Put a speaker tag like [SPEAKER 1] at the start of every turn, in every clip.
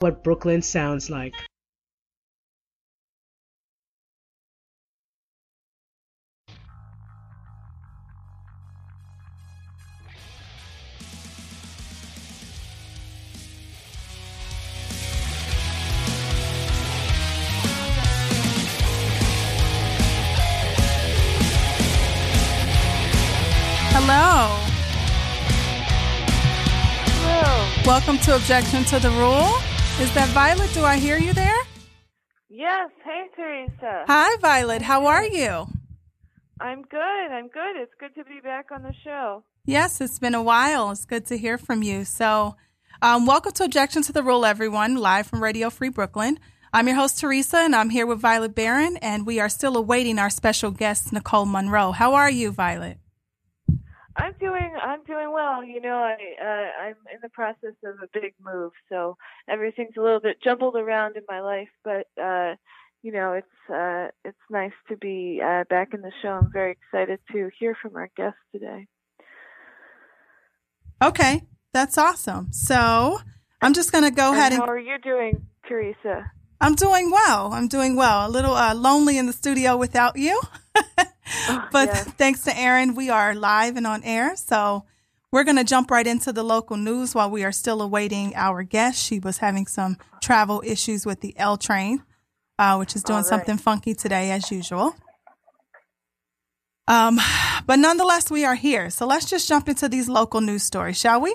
[SPEAKER 1] what Brooklyn sounds like.
[SPEAKER 2] Hello.
[SPEAKER 3] Hello.
[SPEAKER 2] Welcome to Objection to the Rule. Is that Violet? Do I hear you there?
[SPEAKER 3] Yes. Hey, Teresa.
[SPEAKER 2] Hi, Violet. How are you?
[SPEAKER 3] I'm good. I'm good. It's good to be back on the show.
[SPEAKER 2] Yes, it's been a while. It's good to hear from you. So, um, welcome to Objection to the Rule, everyone, live from Radio Free Brooklyn. I'm your host, Teresa, and I'm here with Violet Barron, and we are still awaiting our special guest, Nicole Monroe. How are you, Violet?
[SPEAKER 3] I'm doing. I'm doing well. You know, I uh, I'm in the process of a big move, so everything's a little bit jumbled around in my life. But uh, you know, it's uh, it's nice to be uh, back in the show. I'm very excited to hear from our guest today.
[SPEAKER 2] Okay, that's awesome. So, I'm just going to go ahead
[SPEAKER 3] And
[SPEAKER 2] ahead
[SPEAKER 3] how
[SPEAKER 2] and
[SPEAKER 3] are you doing, Teresa?
[SPEAKER 2] I'm doing well. I'm doing well. A little uh, lonely in the studio without you.
[SPEAKER 3] Oh,
[SPEAKER 2] but
[SPEAKER 3] yes.
[SPEAKER 2] thanks to Aaron, we are live and on air. So we're going to jump right into the local news while we are still awaiting our guest. She was having some travel issues with the L train, uh, which is doing
[SPEAKER 3] right.
[SPEAKER 2] something funky today, as usual. Um, but nonetheless, we are here. So let's just jump into these local news stories, shall we?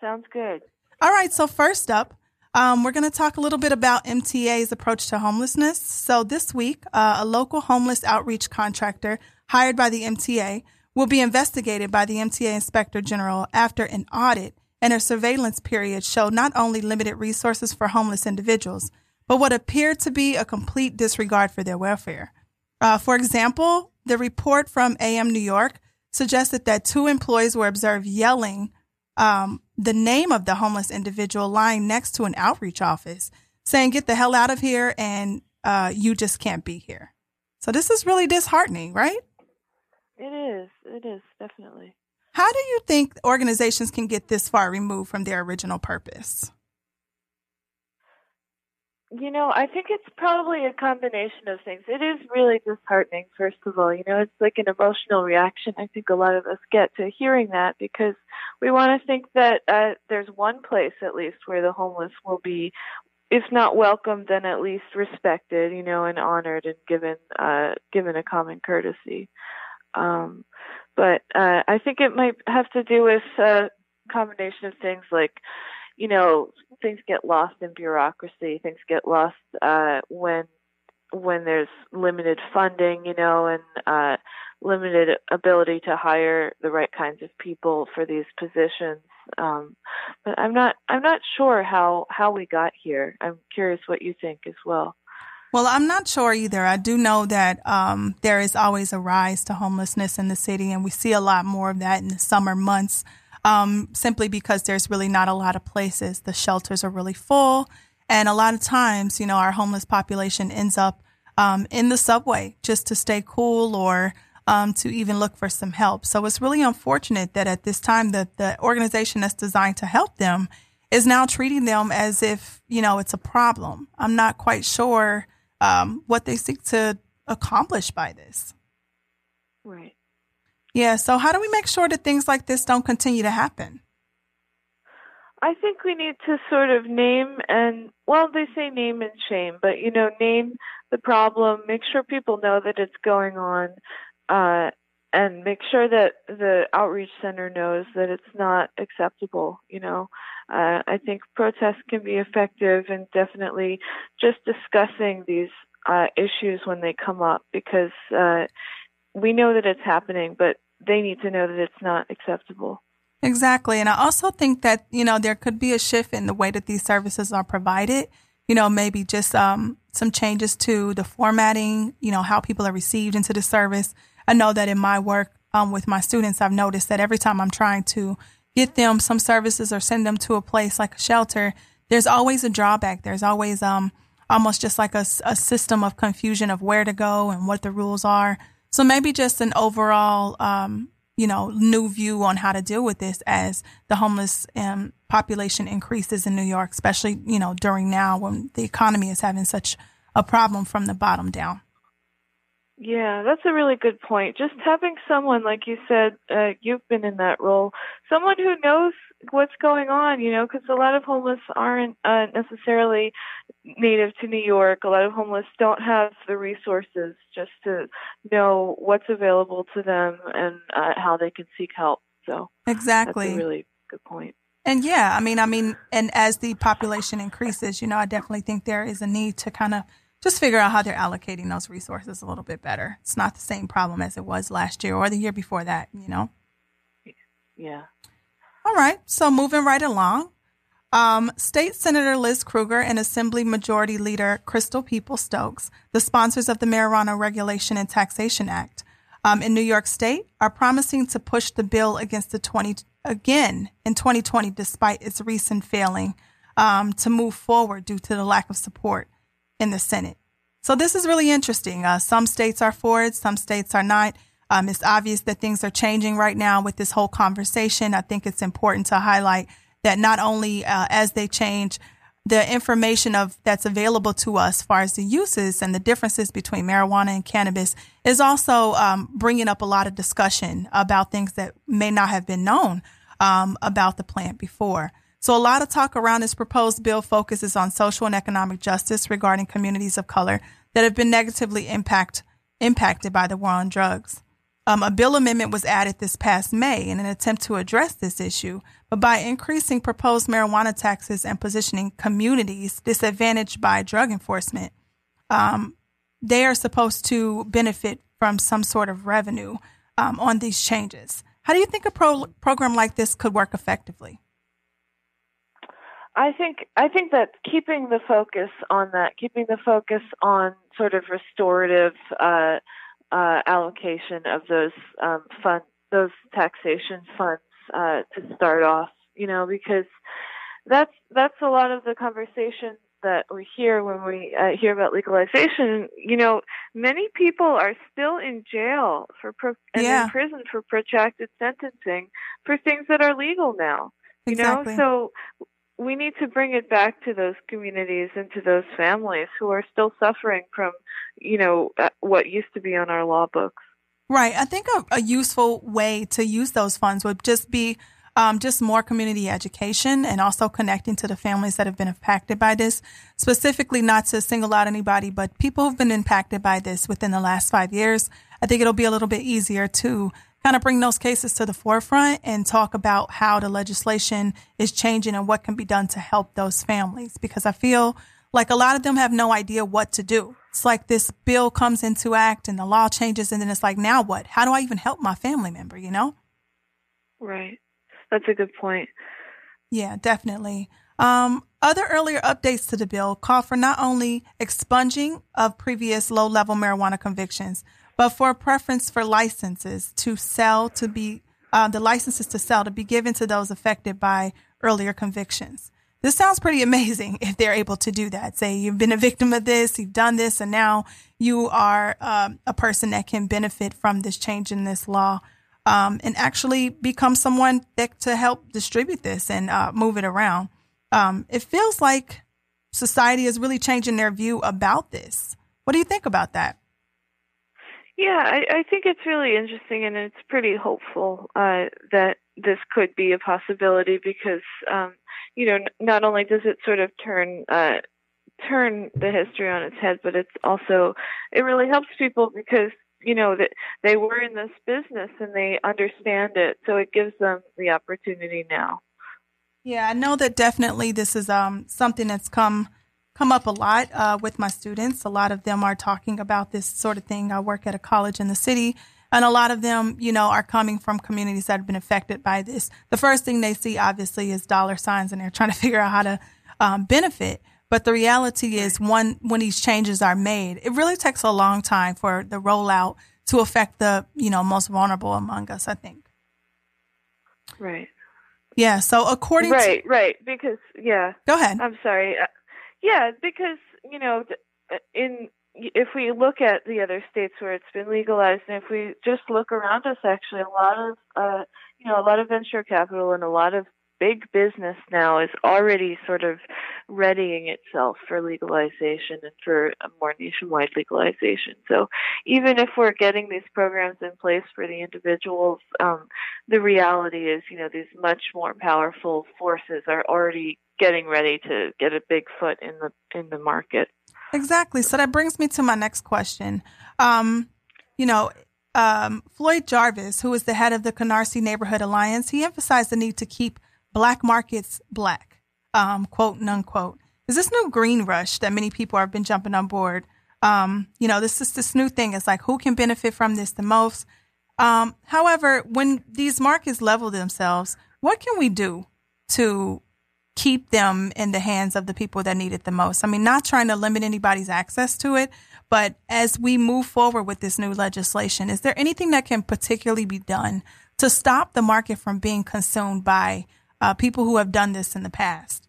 [SPEAKER 3] Sounds good.
[SPEAKER 2] All right. So first up, um, we're going to talk a little bit about MTA's approach to homelessness. So this week, uh, a local homeless outreach contractor hired by the MTA will be investigated by the MTA Inspector General after an audit and a surveillance period showed not only limited resources for homeless individuals, but what appeared to be a complete disregard for their welfare. Uh, for example, the report from AM New York suggested that two employees were observed yelling um, the name of the homeless individual lying next to an outreach office, saying, Get the hell out of here and uh, you just can't be here. So this is really disheartening, right?
[SPEAKER 3] It is. It is definitely.
[SPEAKER 2] How do you think organizations can get this far removed from their original purpose?
[SPEAKER 3] You know, I think it's probably a combination of things. It is really disheartening, first of all. You know, it's like an emotional reaction I think a lot of us get to hearing that because we want to think that uh, there's one place, at least, where the homeless will be, if not welcomed, then at least respected, you know, and honored and given, uh, given a common courtesy. Um, but uh, I think it might have to do with a combination of things like, you know, things get lost in bureaucracy. Things get lost uh, when when there's limited funding, you know, and uh, limited ability to hire the right kinds of people for these positions. Um, but I'm not I'm not sure how how we got here. I'm curious what you think as well.
[SPEAKER 2] Well, I'm not sure either. I do know that um, there is always a rise to homelessness in the city, and we see a lot more of that in the summer months, um, simply because there's really not a lot of places. The shelters are really full, and a lot of times, you know, our homeless population ends up um, in the subway just to stay cool or um, to even look for some help. So it's really unfortunate that at this time, that the organization that's designed to help them is now treating them as if you know it's a problem. I'm not quite sure um, what they seek to accomplish by this.
[SPEAKER 3] Right.
[SPEAKER 2] Yeah. So how do we make sure that things like this don't continue to happen?
[SPEAKER 3] I think we need to sort of name and well, they say name and shame, but you know, name the problem, make sure people know that it's going on, uh, and make sure that the outreach center knows that it's not acceptable. You know, uh, I think protests can be effective, and definitely just discussing these uh, issues when they come up because uh, we know that it's happening, but they need to know that it's not acceptable.
[SPEAKER 2] Exactly. And I also think that, you know, there could be a shift in the way that these services are provided. You know, maybe just um, some changes to the formatting, you know, how people are received into the service. I know that in my work um, with my students, I've noticed that every time I'm trying to get them some services or send them to a place like a shelter, there's always a drawback. There's always um, almost just like a, a system of confusion of where to go and what the rules are. So maybe just an overall um, you know, new view on how to deal with this as the homeless um, population increases in New York, especially, you know, during now when the economy is having such a problem from the bottom down.
[SPEAKER 3] Yeah, that's a really good point. Just having someone, like you said, uh, you've been in that role, someone who knows what's going on, you know, because a lot of homeless aren't uh, necessarily native to New York. A lot of homeless don't have the resources just to know what's available to them and uh, how they can seek help. So
[SPEAKER 2] exactly,
[SPEAKER 3] that's a really good point.
[SPEAKER 2] And yeah, I mean, I mean, and as the population increases, you know, I definitely think there is a need to kind of just figure out how they're allocating those resources a little bit better. It's not the same problem as it was last year or the year before that, you know?
[SPEAKER 3] Yeah.
[SPEAKER 2] All right. So moving right along. Um, State Senator Liz Krueger and Assembly Majority Leader Crystal Peoples-Stokes, the sponsors of the Marijuana Regulation and Taxation Act um, in New York State, are promising to push the bill against the 20 again in 2020, despite its recent failing um, to move forward due to the lack of support in the Senate. So this is really interesting. Uh, some states are for it, some states are not. Um, it's obvious that things are changing right now with this whole conversation. I think it's important to highlight that not only uh, as they change, the information of that's available to us as far as the uses and the differences between marijuana and cannabis is also um, bringing up a lot of discussion about things that may not have been known um, about the plant before. So a lot of talk around this proposed bill focuses on social and economic justice regarding communities of color that have been negatively impact, impacted by the war on drugs. Um, a bill amendment was added this past May in an attempt to address this issue, but by increasing proposed marijuana taxes and positioning communities disadvantaged by drug enforcement, um, they are supposed to benefit from some sort of revenue um, on these changes. How do you think a pro- program like this could work effectively?
[SPEAKER 3] I think I think that keeping the focus on that, keeping the focus on sort of restorative uh, uh, allocation of those um, fund, those taxation funds uh, to start off, you know, because that's that's a lot of the conversation that we hear when we uh, hear about legalization. You know, many people are still in jail for pro- and
[SPEAKER 2] yeah.
[SPEAKER 3] in prison for protracted sentencing for things that are legal now. You
[SPEAKER 2] exactly.
[SPEAKER 3] know, so we need to bring it back to those communities and to those families who are still suffering from, you know, uh, what used to be on our law books.
[SPEAKER 2] Right. I think a, a useful way to use those funds would just be um, just more community education and also connecting to the families that have been impacted by this. Specifically, not to single out anybody, but people who've been impacted by this within the last five years. I think it'll be a little bit easier to kind of bring those cases to the forefront and talk about how the legislation is changing and what can be done to help those families. Because I feel like a lot of them have no idea what to do. It's like this bill comes into act and the law changes and then it's like, now what? How do I even help my family member, you know?
[SPEAKER 3] Right. That's a good point.
[SPEAKER 2] Yeah, definitely. Um, other earlier updates to the bill call for not only expunging of previous low level marijuana convictions, but for a preference for licenses to sell to be uh, the licenses to sell to be given to those affected by earlier convictions. This sounds pretty amazing if they're able to do that. Say you've been a victim of this, you've done this, and now you are um, a person that can benefit from this change in this law um, and actually become someone that to help distribute this and uh, move it around. Um, it feels like society is really changing their view about this. What do you think about that?
[SPEAKER 3] Yeah, I, I think it's really interesting and it's pretty hopeful uh, that this could be a possibility because, um, you know, not only does it sort of turn uh, turn the history on its head, but it's also it really helps people because you know that they were in this business and they understand it, so it gives them the opportunity now.
[SPEAKER 2] Yeah, I know that definitely this is um, something that's come come up a lot uh, with my students. A lot of them are talking about this sort of thing. I work at a college in the city, and a lot of them, you know, are coming from communities that have been affected by this. The first thing they see, obviously, is dollar signs, and they're trying to figure out how to um, benefit. But the reality is, one when these changes are made, it really takes a long time for the rollout to affect the you know most vulnerable among us. I think.
[SPEAKER 3] Right.
[SPEAKER 2] Yeah. So according
[SPEAKER 3] right,
[SPEAKER 2] to
[SPEAKER 3] right, because yeah.
[SPEAKER 2] Go ahead.
[SPEAKER 3] I'm sorry. Uh, yeah, because you know, in if we look at the other states where it's been legalized, and if we just look around us, actually, a lot of uh, you know a lot of venture capital and a lot of big business now is already sort of readying itself for legalization and for a more nationwide legalization. So even if we're getting these programs in place for the individuals, um, the reality is, you know, these much more powerful forces are already getting ready to get a big foot in the in the market.
[SPEAKER 2] Exactly. So that brings me to my next question. Um, you know, um, Floyd Jarvis, who is the head of the Canarsie Neighborhood Alliance, he emphasized the need to keep black markets black, um, quote and unquote. Is this new green rush that many people have been jumping on board? Um, you know, this is this new thing. It's like who can benefit from this the most? Um, however, when these markets level themselves, what can we do to keep them in the hands of the people that need it the most. I mean, not trying to limit anybody's access to it, but as we move forward with this new legislation, is there anything that can particularly be done to stop the market from being consumed by uh, people who have done this in the past?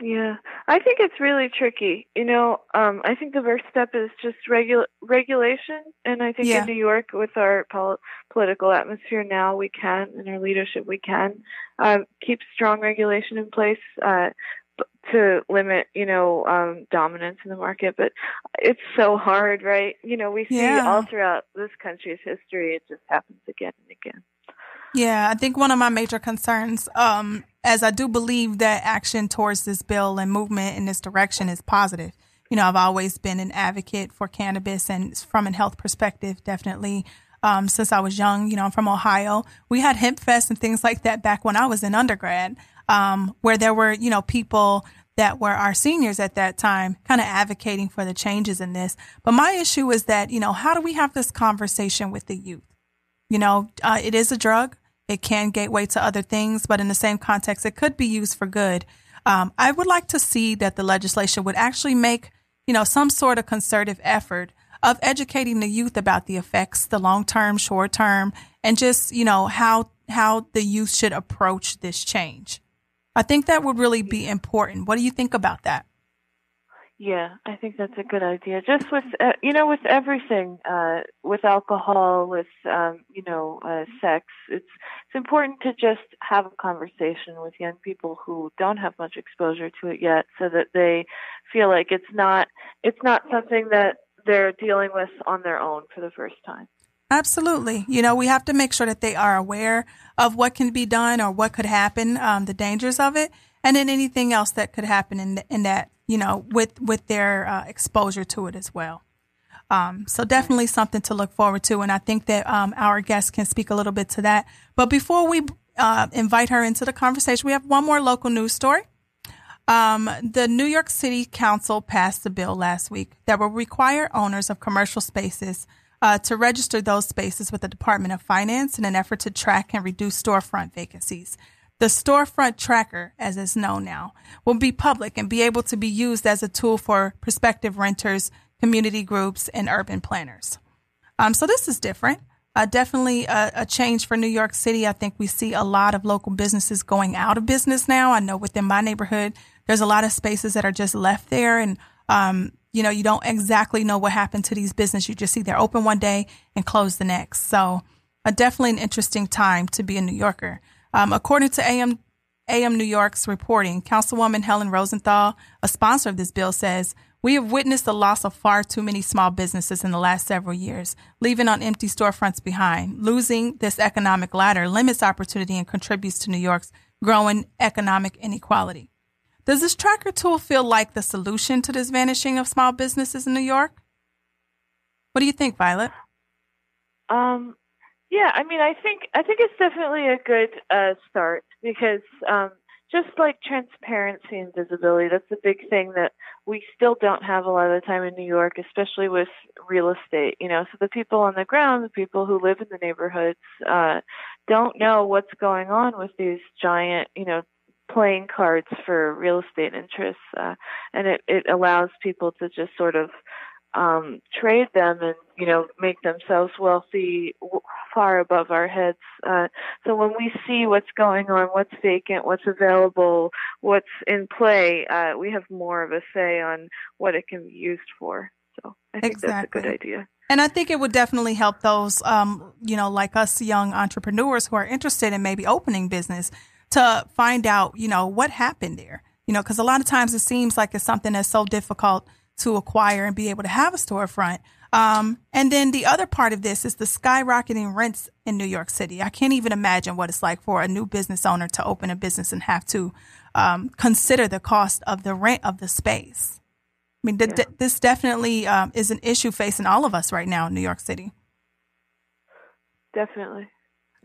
[SPEAKER 3] Yeah, I think it's really tricky. You know, um, I think the first step is just regula- regulation, and I think yeah. in New York, with our pol- political atmosphere now, we can, in our leadership, we can uh, keep strong regulation in place uh, to limit, you know, um, dominance in the market. But it's so hard, right? You know, we see yeah. all throughout this country's history, it just happens again and again.
[SPEAKER 2] Yeah, I think one of my major concerns, um, as I do believe that action towards this bill and movement in this direction is positive. You know, I've always been an advocate for cannabis and from a health perspective, definitely. Um, since I was young, you know, I'm from Ohio. We had Hemp Fest and things like that back when I was in undergrad, um, where there were, you know, people that were our seniors at that time kind of advocating for the changes in this. But my issue is that, you know, how do we have this conversation with the youth? You know, uh, it is a drug. It can gateway to other things, but in the same context, it could be used for good. Um, I would like to see that the legislation would actually make, you know, some sort of concerted effort of educating the youth about the effects, the long term, short term, and just, you know, how, how the youth should approach this change. I think that would really be important. What do you think about that?
[SPEAKER 3] Yeah, I think that's a good idea. Just with uh, you know, with everything, uh, with alcohol, with um, you know, uh, sex, it's it's important to just have a conversation with young people who don't have much exposure to it yet, so that they feel like it's not it's not something that they're dealing with on their own for the first time.
[SPEAKER 2] Absolutely. You know, we have to make sure that they are aware of what can be done or what could happen, um, the dangers of it, and then anything else that could happen in, in that you know, with with their uh, exposure to it as well. Um, so definitely something to look forward to, and I think that um, our guest can speak a little bit to that. But before we uh, invite her into the conversation, we have one more local news story. Um, the New York City Council passed a bill last week that will require owners of commercial spaces uh, to register those spaces with the Department of Finance in an effort to track and reduce storefront vacancies. The storefront tracker, as it's known now, will be public and be able to be used as a tool for prospective renters, community groups, and urban planners. Um, so this is different. Uh, definitely a, a, change for New York City. I think we see a lot of local businesses going out of business now. I know within my neighborhood, there's a lot of spaces that are just left there, and um, you know, you don't exactly know what happened to these businesses. You just see they're open one day and close the next. So, uh, definitely an interesting time to be a New Yorker. Um, according to AM, AM New York's reporting, Councilwoman Helen Rosenthal, a sponsor of this bill, says, We have witnessed the loss of far too many small businesses in the last several years, leaving on empty storefronts behind. Losing this economic ladder limits opportunity and contributes to New York's growing economic inequality. Does this tracker tool feel like the solution to this vanishing of small businesses in New York? What do you think, Violet?
[SPEAKER 3] Um, yeah, I mean, I think I think it's definitely a good uh, start because um, just like transparency and visibility, that's a big thing that we still don't have a lot of the time in New York, especially with real estate. You know, so the people on the ground, the people who live in the neighborhoods, uh, don't know what's going on with these giant, you know, playing cards for real estate interests, uh, and it it allows people to just sort of um, trade them and you know make themselves wealthy far above our heads. Uh, so when we see what's going on, what's vacant, what's available, what's in play, uh, we have more of a say on what it can be used for. So I think
[SPEAKER 2] Exactly.
[SPEAKER 3] that's a good idea.
[SPEAKER 2] And I think it would definitely help those, um, you know, like us young entrepreneurs who are interested in maybe opening business to find out, you know, what happened there. You know, because a lot of times it seems like it's something that's so difficult to acquire and be able to have a storefront. Um, and then the other part of this is the skyrocketing rents in New York City. I can't even imagine what it's like for a new business owner to open a business and have to um, consider the cost of the rent of the space. I mean, th-
[SPEAKER 3] Yeah.
[SPEAKER 2] th- this definitely um, is an issue facing all of us right now in New York City.
[SPEAKER 3] Definitely.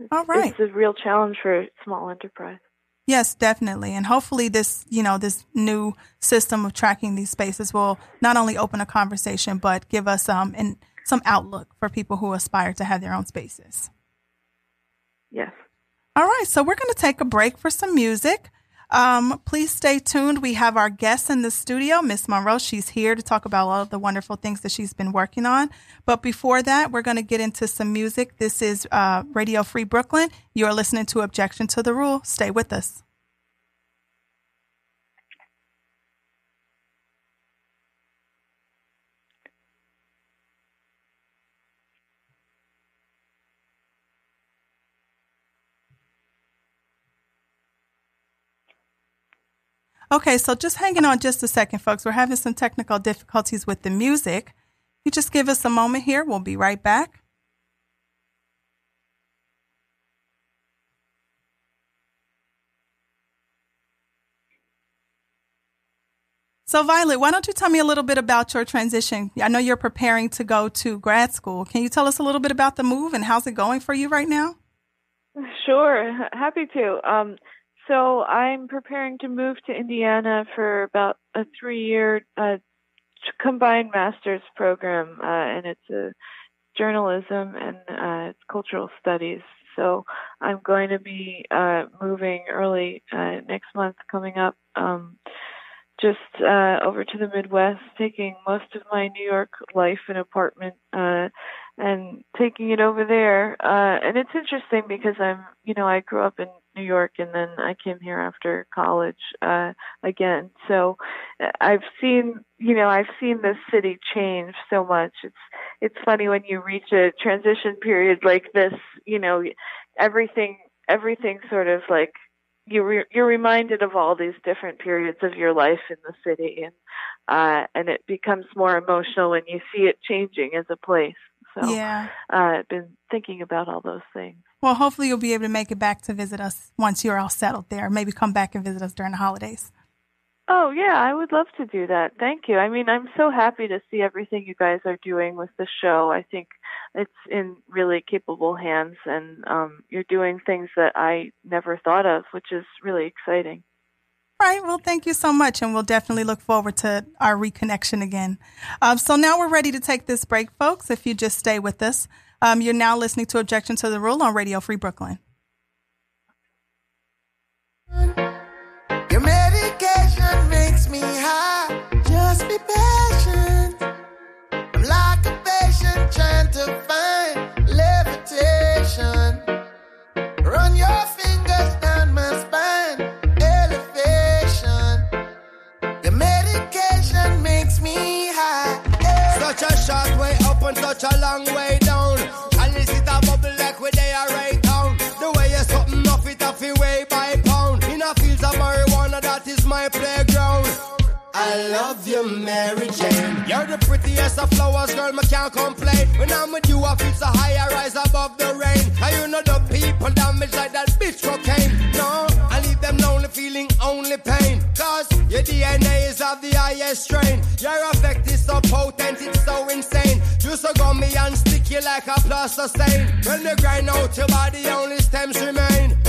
[SPEAKER 2] All right.
[SPEAKER 3] It's a real challenge for small enterprise.
[SPEAKER 2] Yes, definitely. And hopefully this, you know, this new system of tracking these spaces will not only open a conversation, but give us um and some outlook for people who aspire to have their own spaces.
[SPEAKER 3] Yes.
[SPEAKER 2] All right, so we're going to take a break for some music. Um, please stay tuned. We have our guest in the studio, Miss Monroe. She's here to talk about all of the wonderful things that she's been working on. But before that, we're going to get into some music. This is uh, Radio Free Brooklyn. You're listening to Objection to the Rule. Stay with us. Okay, so just hanging on just a second, folks. We're having some technical difficulties with the music. You just give us a moment here. We'll be right back. So, Violet, why don't you tell me a little bit about your transition? I know you're preparing to go to grad school. Can you tell us a little bit about the move and how's it going for you right now?
[SPEAKER 3] Sure, happy to. Um, so I'm preparing to move to Indiana for about a three-year uh, combined master's program, uh, and it's a journalism and uh, cultural studies. So I'm going to be uh, moving early uh, next month, coming up. Um, just uh, over to the Midwest, taking most of my New York life and apartment uh, and taking it over there. Uh, and it's interesting because I'm, you know, I grew up in New York and then I came here after college uh, again. So uh, I've seen, you know, I've seen this city change so much. It's it's funny when you reach a transition period like this, you know, everything everything sort of like you re- you're reminded of all these different periods of your life in the city and uh and it becomes more emotional when you see it changing as a place so
[SPEAKER 2] Yeah.
[SPEAKER 3] uh I've been thinking about all those things
[SPEAKER 2] Well, hopefully you'll be able to make it back to visit us once you're all settled there. Maybe come back and visit us during the holidays.
[SPEAKER 3] oh yeah i would love to do that thank you i mean i'm so happy to see everything you guys are doing with the show i think it's in really capable hands and um you're doing things that i never thought of which is really exciting
[SPEAKER 2] Right. Well, thank you so much. And we'll definitely look forward to our reconnection again. Um, so now we're ready to take this break, folks. If you just stay with us, um, you're now listening to Objection to the Rule on Radio Free Brooklyn.
[SPEAKER 1] Your medication makes me high. Just be patient. I'm like a patient trying to find levitation. Run your fingers down my spine. Elevation. Your medication makes me high.
[SPEAKER 4] Such a short way up and such a long way love you, Mary Jane. You're the prettiest of flowers, girl, me can't complain. When I'm with you, I feel so high, I rise above the rain. And you know the people damage like that bitch cocaine. No, I leave them lonely, feeling only pain. Cause your DNA is of the highest strain. Your effect is so potent, it's so insane. You so gummy and sticky like a plaster stain. When you grind out your body, only stems remain.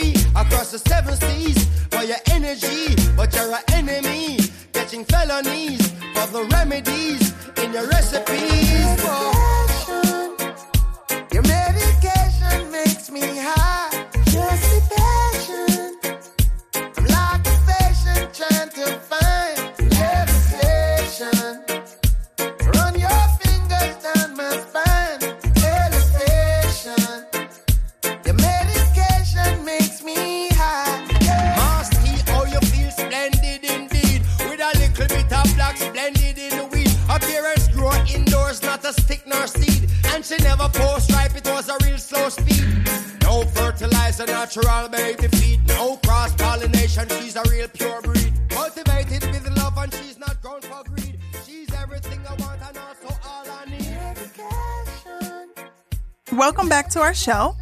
[SPEAKER 4] Tree across the seven seas for your energy, but you're an enemy. Catching felonies for the remedies in your recipes.
[SPEAKER 2] Show.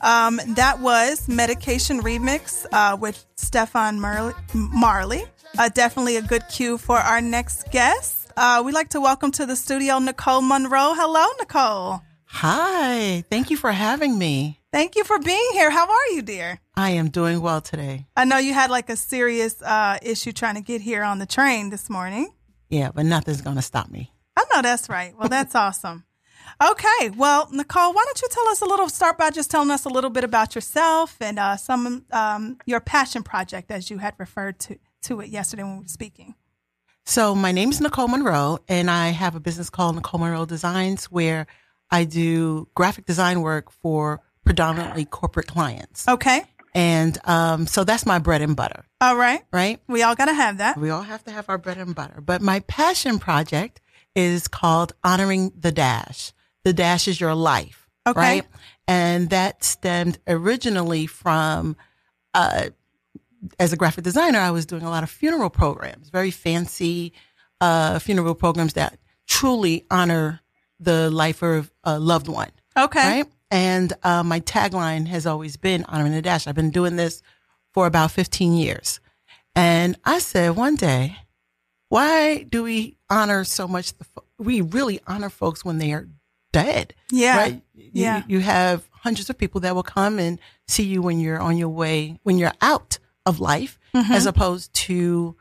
[SPEAKER 2] Um, that was Medication Remix uh, with Stephen Marley. Marley. Uh, definitely a good cue for our next guest. Uh, we'd like to welcome to the studio Nicole Monroe. Hello, Nicole.
[SPEAKER 5] Hi, thank you for having me.
[SPEAKER 2] Thank you for being here. How are you, dear?
[SPEAKER 5] I am doing well today.
[SPEAKER 2] I know you had like a serious uh, issue trying to get here on the train this morning.
[SPEAKER 5] Yeah, but nothing's going to stop me.
[SPEAKER 2] I know that's right. Well, that's awesome. Okay, well, Nicole, why don't you tell us a little? Start by just telling us a little bit about yourself and uh, some um, your passion project, as you had referred to to it yesterday when we were speaking.
[SPEAKER 5] So, my name is Nicole Monroe, and I have a business called Nicole Monroe Designs where I do graphic design work for predominantly corporate clients.
[SPEAKER 2] Okay,
[SPEAKER 5] And um, so that's my bread and butter,
[SPEAKER 2] all right.
[SPEAKER 5] right?
[SPEAKER 2] We all got to have that.
[SPEAKER 5] We all have to have our bread and butter. But my passion project is called Honoring the Dash. The Dash is your life.
[SPEAKER 2] Okay.
[SPEAKER 5] Right. And that stemmed originally from, uh, as a graphic designer, I was doing a lot of funeral programs, very fancy uh, funeral programs that truly honor the life of a loved one.
[SPEAKER 2] Okay,
[SPEAKER 5] Right. And uh, my tagline has always been honoring the dash. I've been doing this for about 15 years. And I said one day, why do we honor so much? The, fo- we really honor folks when they are dead.
[SPEAKER 2] Yeah.
[SPEAKER 5] Right. You,
[SPEAKER 2] Yeah.
[SPEAKER 5] You have hundreds of people that will come and see you when you're on your way, when you're out of life,
[SPEAKER 2] Mm-hmm.
[SPEAKER 5] as opposed to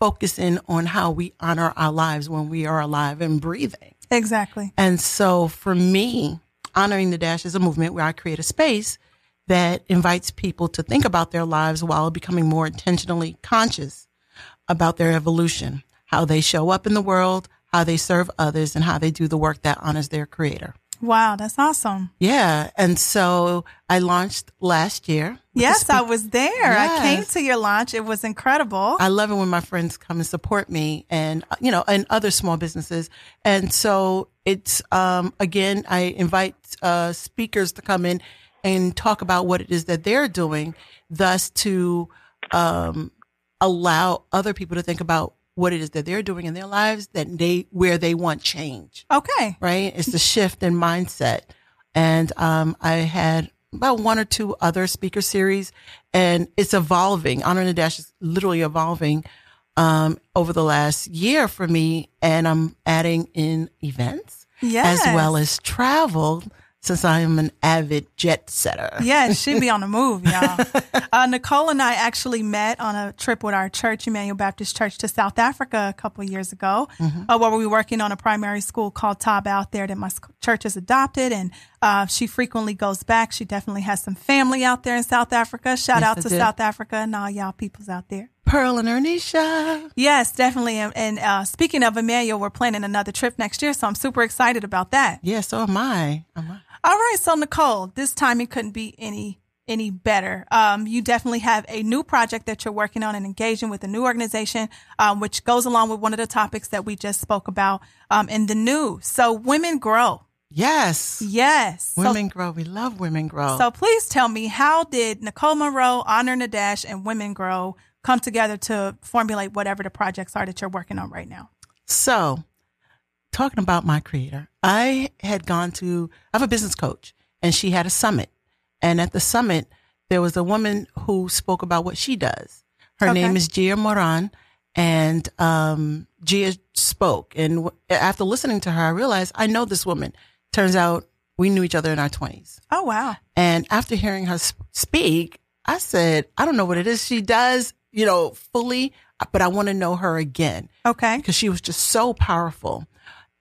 [SPEAKER 5] focusing on how we honor our lives when we are alive and breathing.
[SPEAKER 2] exactly.
[SPEAKER 5] And so for me, honoring the dash is a movement where I create a space that invites people to think about their lives while becoming more intentionally conscious about their evolution, how they show up in the world, how they serve others, and how they do the work that honors their creator.
[SPEAKER 2] Wow, that's awesome.
[SPEAKER 5] Yeah. And so I launched last year.
[SPEAKER 2] Yes, I was there. I came to your launch. It was incredible.
[SPEAKER 5] I love it when my friends come and support me and, uh, you know, and other small businesses. And so it's, um, again, I invite, uh, speakers to come in and talk about what it is that they're doing, thus to, um, allow other people to think about what it is that they're doing in their lives that they, where they want change
[SPEAKER 2] okay.
[SPEAKER 5] right? It's the shift in mindset. And um, I had about one or two other speaker series, and it's evolving. Honor the Dash is literally evolving um, over the last year for me, and I'm adding in events
[SPEAKER 2] Yes.
[SPEAKER 5] as well as travel since I am an avid jet setter.
[SPEAKER 2] Yeah, she'd be on the move, y'all. Uh, Nicole and I actually met on a trip with our church, Emmanuel Baptist Church, to South Africa a couple of years ago, uh, where we were working on a primary school called Tab out there that my church has adopted. And uh, she frequently goes back. She definitely has some family out there in South Africa. Shout
[SPEAKER 5] Yes,
[SPEAKER 2] out to. South Africa and all y'all peoples out there.
[SPEAKER 5] Pearl and Ernisha.
[SPEAKER 2] Yes, definitely. And, and uh, speaking of Emmanuel, we're planning another trip next year, so I'm super excited about that.
[SPEAKER 5] Yeah, so am I. Am I?
[SPEAKER 2] All right, so Nicole, this timing couldn't be any any better. Um, you definitely have a new project that you're working on and engaging with a new organization, um, which goes along with one of the topics that we just spoke about um, in the news. So, women grow.
[SPEAKER 5] Yes.
[SPEAKER 2] Yes. So-
[SPEAKER 5] Women Grow. We love Women Grow.
[SPEAKER 2] So please tell me, how did Nicole Monroe, Honor the Dash, and Women Grow come together to formulate whatever the projects are that you're working on right now?
[SPEAKER 5] So, talking about my creator, I had gone to, I have a business coach, and she had a summit. And at the summit, there was a woman who spoke about what she does. Her
[SPEAKER 2] Okay.
[SPEAKER 5] name is Gia Moran, and um, Gia spoke. And w- after listening to her, I realized I know this woman. Turns out we knew each other in our 20s.
[SPEAKER 2] Oh, wow.
[SPEAKER 5] And after hearing her sp- speak, I said, I don't know what it is she does, you know, fully, but I want to know her again
[SPEAKER 2] Okay.
[SPEAKER 5] because she was just so powerful.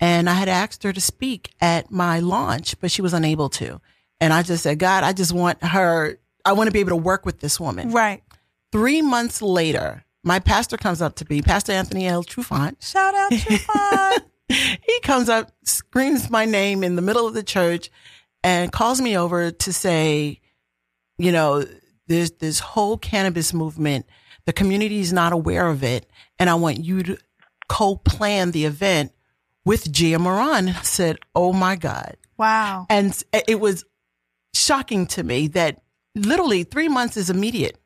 [SPEAKER 5] And I had asked her to speak at my launch, but she was unable to. And I just said, God, I just want her, I want to be able to work with this woman.
[SPEAKER 2] Right.
[SPEAKER 5] Three months later, my pastor comes up to me, Pastor Anthony L. Trufant.
[SPEAKER 2] Shout out Fun.
[SPEAKER 5] he comes up, screams my name in the middle of the church, and calls me over to say, you know, there's this whole cannabis movement. The community is not aware of it, and I want you to co-plan the event with Gia Moran. And I said, "Oh my God!"
[SPEAKER 2] wow.
[SPEAKER 5] And it was shocking to me that literally three months is immediate.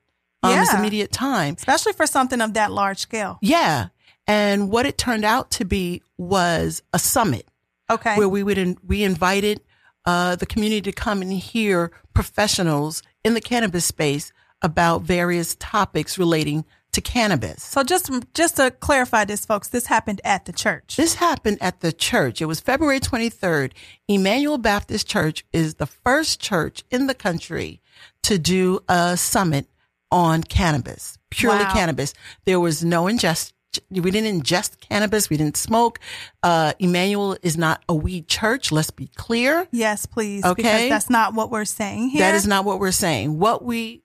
[SPEAKER 5] Um, It's immediate time.
[SPEAKER 2] Especially for something of that large scale.
[SPEAKER 5] Yeah. And what it turned out to be was a summit
[SPEAKER 2] Okay.
[SPEAKER 5] where we would in, we invited uh, the community to come and hear professionals in the cannabis space about various topics relating to cannabis.
[SPEAKER 2] so just just to clarify this, folks, this happened at the church.
[SPEAKER 5] This happened at the church. It was February 23rd. Emmanuel Baptist Church is the first church in the country to do a summit on cannabis, purely
[SPEAKER 2] Wow.
[SPEAKER 5] cannabis. There was no ingest. We didn't ingest cannabis. We didn't smoke. Uh, Emmanuel is not a weed church. Let's be clear.
[SPEAKER 2] yes, please.
[SPEAKER 5] Okay.
[SPEAKER 2] Because that's not what we're saying here.
[SPEAKER 5] That is not what we're saying. What we,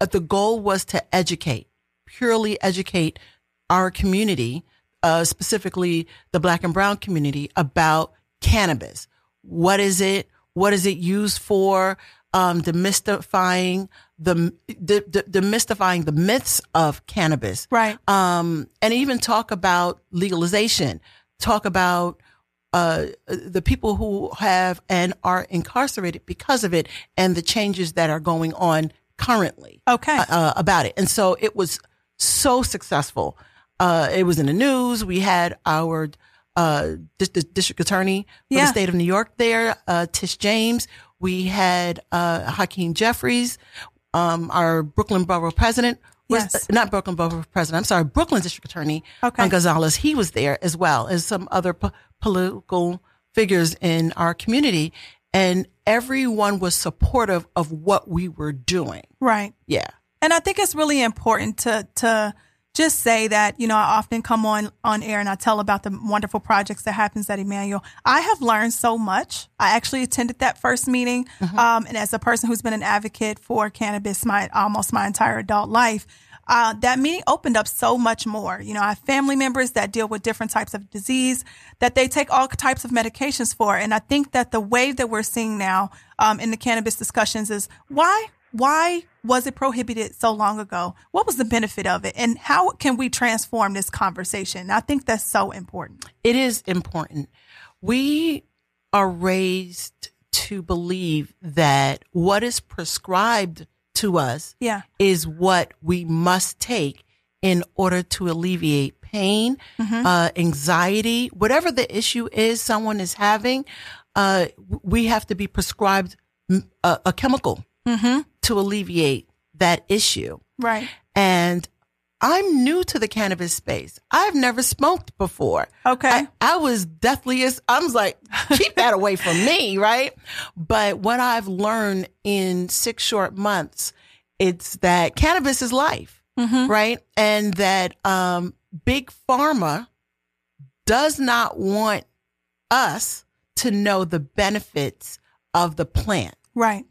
[SPEAKER 5] uh, the goal was to educate, purely educate our community, uh, specifically the black and brown community about cannabis. What is it? What is it used for? Um, demystifying the, de- de- demystifying the myths of cannabis
[SPEAKER 2] right.
[SPEAKER 5] um, and even talk about legalization, talk about uh, the people who have and are incarcerated because of it, and the changes that are going on currently
[SPEAKER 2] Okay.
[SPEAKER 5] uh, about it. And so it was so successful. Uh, it was in the news. We had our uh, dis- dis- district attorney for
[SPEAKER 2] Yeah.
[SPEAKER 5] the state of New York there, uh, Tish James. We had uh, Hakeem Jeffries, um, our Brooklyn Borough president. Was,
[SPEAKER 2] Yes.
[SPEAKER 5] not Brooklyn Borough president. I'm sorry, Brooklyn District Attorney
[SPEAKER 2] Okay.
[SPEAKER 5] Gonzalez. He was there as well as some other po- political figures in our community, and everyone was supportive of what we were doing.
[SPEAKER 2] right.
[SPEAKER 5] Yeah.
[SPEAKER 2] And I think it's really important to to just say that you know I often come on on air and I tell about the wonderful projects that happens at Emmanuel. I have learned so much. I actually attended that first meeting, um, and as a person who's been an advocate for cannabis my almost my entire adult life. Uh, that meeting opened up so much more. You know, I have family members that deal with different types of disease that they take all types of medications for. And I think that the wave that we're seeing now um, in the cannabis discussions is why why was it prohibited so long ago? What was the benefit of it? And how can we transform this conversation? I think that's so important.
[SPEAKER 5] it is important. We are raised to believe that what is prescribed to us
[SPEAKER 2] Yeah.
[SPEAKER 5] is what we must take in order to alleviate pain, uh, anxiety, whatever the issue is someone is having. Uh, we have to be prescribed a, a chemical to alleviate that issue.
[SPEAKER 2] Right.
[SPEAKER 5] And I'm new to the cannabis space. I've never smoked before.
[SPEAKER 2] Okay.
[SPEAKER 5] I, I was deathly as I was like, keep that away from me, right? But what I've learned in six short months, it's that cannabis is life, right? And that um, big pharma does not want us to know the benefits of the plant
[SPEAKER 2] Right.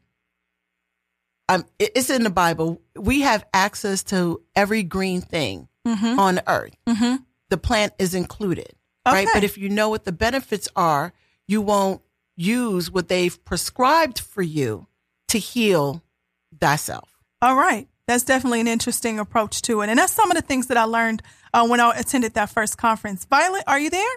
[SPEAKER 5] Um, it- it's in the Bible. We have access to every green thing on earth.
[SPEAKER 2] Mm-hmm.
[SPEAKER 5] The plant is included, right? But if you know what the benefits are, you won't use what they've prescribed for you to heal thyself.
[SPEAKER 2] All right. That's definitely an interesting approach to it. And that's some of the things that I learned uh, when I attended that first conference. Violet, are you there?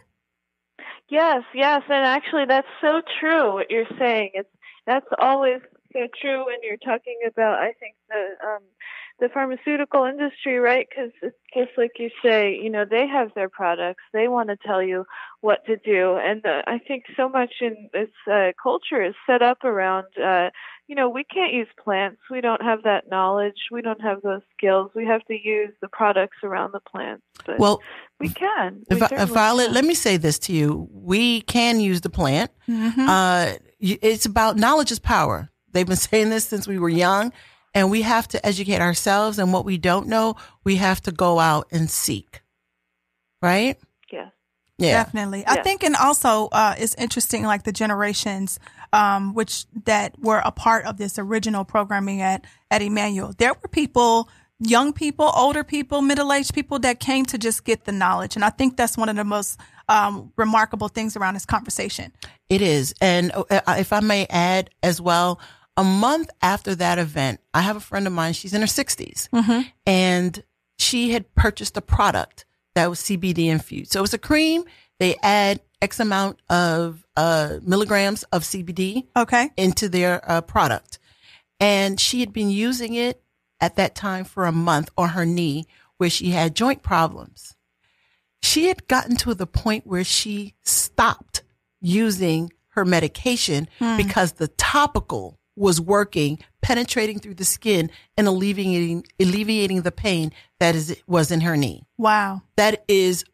[SPEAKER 3] Yes, yes, and actually, that's so true. What you're saying, it's that's always so true when you're talking about. I think the um, the pharmaceutical industry, right? Because it's just like you say, you know, they have their products. They want to tell you what to do, and uh, I think so much in this uh, culture is set up around. Uh, you know, we can't use plants. We don't have that knowledge. We don't have those skills. We have to use the products around the plants. But
[SPEAKER 5] Well,
[SPEAKER 3] we can. We
[SPEAKER 5] If, Violet,
[SPEAKER 3] can.
[SPEAKER 5] let me say this to you. We can use the plant.
[SPEAKER 2] Mhm.
[SPEAKER 5] Uh, it's about knowledge is power. They've been saying this since we were young, and we have to educate ourselves. And what we don't know, we have to go out and seek. Right?
[SPEAKER 3] Yes.
[SPEAKER 5] Yeah.
[SPEAKER 2] Definitely. I think, and also, uh, it's interesting, like the generations, um, which that were a part of this original programming at, at Emmanuel. There were people, young people, older people, middle-aged people that came to just get the knowledge. And I think that's one of the most, um, remarkable things around this conversation.
[SPEAKER 5] It is. And uh, if I may add as well, a month after that event, I have a friend of mine, she's in her 60s, and she had purchased a product that was CBD infused. So it was a cream. They add X amount of uh, milligrams of CBD
[SPEAKER 2] Okay.
[SPEAKER 5] into their uh, product. And she had been using it at that time for a month on her knee where she had joint problems. She had gotten to the point where she stopped using her medication because the topical was working, penetrating through the skin and alleviating alleviating the pain that is was in her knee
[SPEAKER 2] Wow.
[SPEAKER 5] that is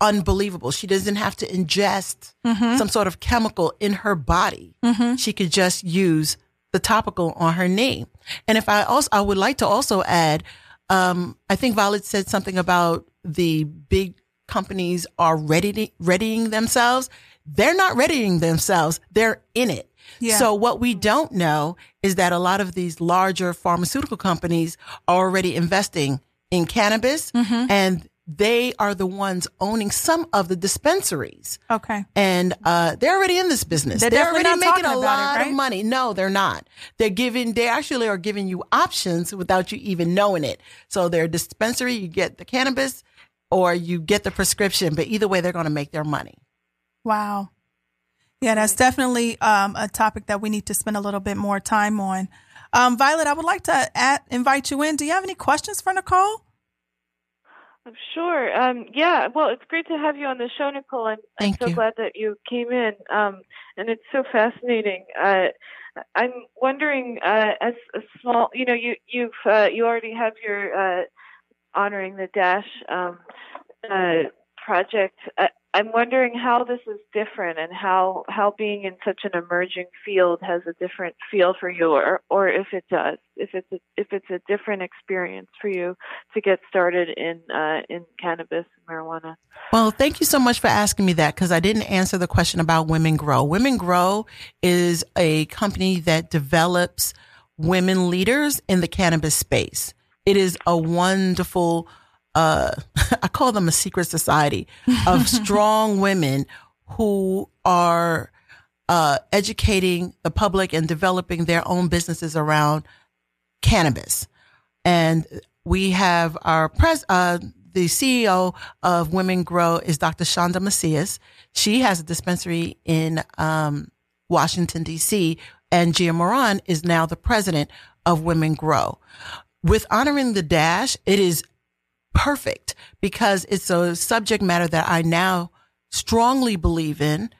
[SPEAKER 5] unbelievable. She doesn't have to ingest some sort of chemical in her body. She could just use the topical on her knee. And if I also, I would like to also add, um, I think Violet said something about the big companies are ready readying themselves. They're not readying themselves. They're in it.
[SPEAKER 2] Yeah.
[SPEAKER 5] So what we don't know is that a lot of these larger pharmaceutical companies are already investing in cannabis and they are the ones owning some of the dispensaries.
[SPEAKER 2] Okay.
[SPEAKER 5] And uh, they're already in this business.
[SPEAKER 2] They're
[SPEAKER 5] They're, already
[SPEAKER 2] not
[SPEAKER 5] making a
[SPEAKER 2] about it,
[SPEAKER 5] lot
[SPEAKER 2] right?
[SPEAKER 5] of money. No, they're not. They're giving. They actually are giving you options without you even knowing it. So their dispensary, you get the cannabis, or you get the prescription. But either way, they're going to make their money.
[SPEAKER 2] Wow. Yeah, that's definitely um, a topic that we need to spend a little bit more time on. Um, Violet, I would like to at, invite you in. Do you have any questions for Nicole?
[SPEAKER 3] I'm sure. Um, yeah, well, it's great to have you on the show, Nicole. I'm, I'm so
[SPEAKER 5] you.
[SPEAKER 3] glad that you came in. Um, and it's so fascinating. Uh, I'm wondering, uh, as a small, you know, you you've uh, you already have your uh, honoring the dash um, uh, project. I'm wondering how this is different, and how how being in such an emerging field has a different feel for you, or or if it does, if it's a, if it's a different experience for you to get started in uh, in cannabis and marijuana.
[SPEAKER 5] Well, thank you so much for asking me that because I didn't answer the question about Women Grow. Women Grow is a company that develops women leaders in the cannabis space. It is a wonderful, uh, I call them a secret society of strong women who are uh, educating the public and developing their own businesses around cannabis. And we have our pres, uh, the CEO of Women Grow is Dr. Chanda Macias. She has a dispensary in, um, Washington, DC, and Gia Moran is now the president of Women Grow. With honoring the dash, it is perfect because it's a subject matter that I now strongly believe in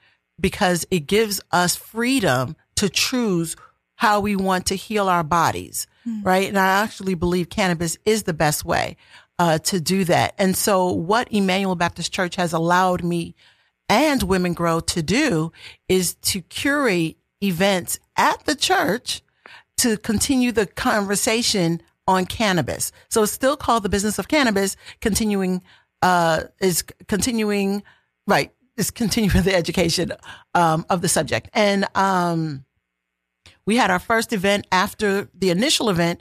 [SPEAKER 5] because it gives us freedom to choose how we want to heal our bodies, right? And I actually believe cannabis is the best way uh, to do that. And so, what Emmanuel Baptist Church has allowed me and Women Grow to do is to curate events at the church to continue the conversation on cannabis. So it's still called the business of cannabis, continuing, uh, is continuing, right, is continuing the education, um, of the subject. And, um, we had our first event after the initial event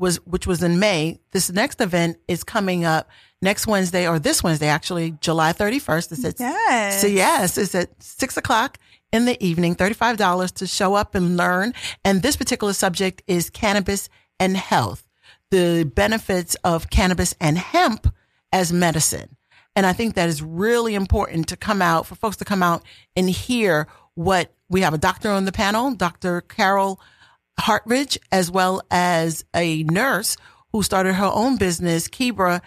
[SPEAKER 5] was, which was in May. This next event is coming up next Wednesday or this Wednesday, actually, July 31st. It's at
[SPEAKER 2] Yes.
[SPEAKER 5] so yes, it's at six o'clock in the evening, $35 to show up and learn. And this particular subject is cannabis and health, the benefits of cannabis and hemp as medicine. And I think that is really important to come out for folks to come out and hear what we have a doctor on the panel, Dr. Carol Hartridge, as well as a nurse who started her own business, Kibra.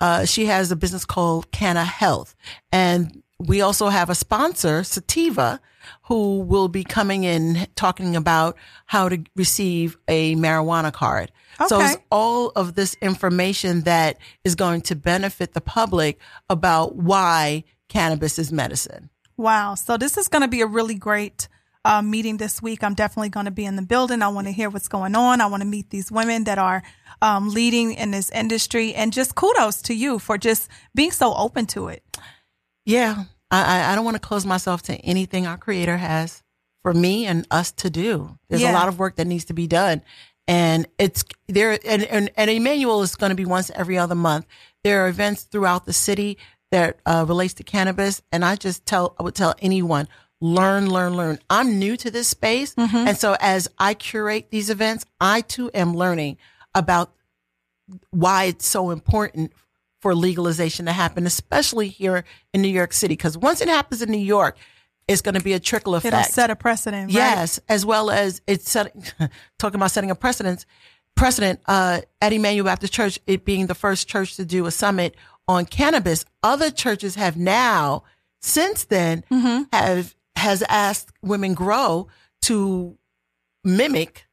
[SPEAKER 5] Uh, she has a business called Canna Health. And we also have a sponsor, Sativa, who will be coming in talking about how to receive a marijuana card. So it's all of this information that is going to benefit the public about why cannabis is medicine.
[SPEAKER 2] Wow. So this is going to be a really great uh, meeting this week. I'm definitely going to be in the building. I want to hear what's going on. I want to meet these women that are um, leading in this industry. And just kudos to you for just being so open to it.
[SPEAKER 5] Yeah, I, I- don't want to close myself to anything our creator has for me and us to do. There's
[SPEAKER 2] Yeah.
[SPEAKER 5] a lot of work that needs to be done. And it's there, and, and, and Emmanuel is going to be once every other month. There are events throughout the city that uh, relates to cannabis. And I just tell, I would tell anyone, learn, learn, learn. I'm new to this space. And so as I curate these events, I too am learning about why it's so important for legalization to happen, especially here in New York City. Because once it happens in New York, it's going to be a trickle effect.
[SPEAKER 2] It'll set a precedent. Right?
[SPEAKER 5] Yes, as well as it's set, talking about setting a precedent. Precedent uh, at Emmanuel Baptist Church, it being the first church to do a summit on cannabis. Other churches have now, since then, have has asked women grow to mimic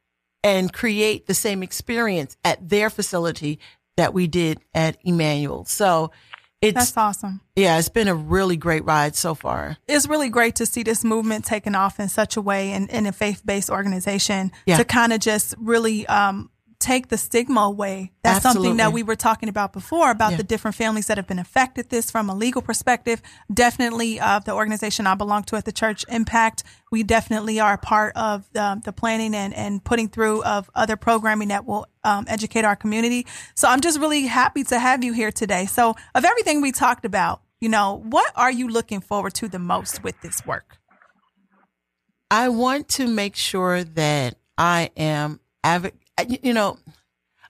[SPEAKER 5] and create the same experience at their facility that we did at Emmanuel. So it's
[SPEAKER 2] That's awesome.
[SPEAKER 5] yeah, it's been a really great ride so far.
[SPEAKER 2] it's really great to see this movement taken off in such a way in, in a faith-based organization
[SPEAKER 5] Yeah.
[SPEAKER 2] to kind of just really um, take the stigma away. That's something that we were talking about before about
[SPEAKER 5] Yeah.
[SPEAKER 2] the different families that have been affected this from a legal perspective. Definitely, uh, the organization I belong to at the church, Impact, we definitely are a part of the, the planning and, and putting through of other programming that will um, educate our community. So I'm just really happy to have you here today. So of everything we talked about, you know, what are you looking forward to the most with this work?
[SPEAKER 5] I want to make sure that I am You know,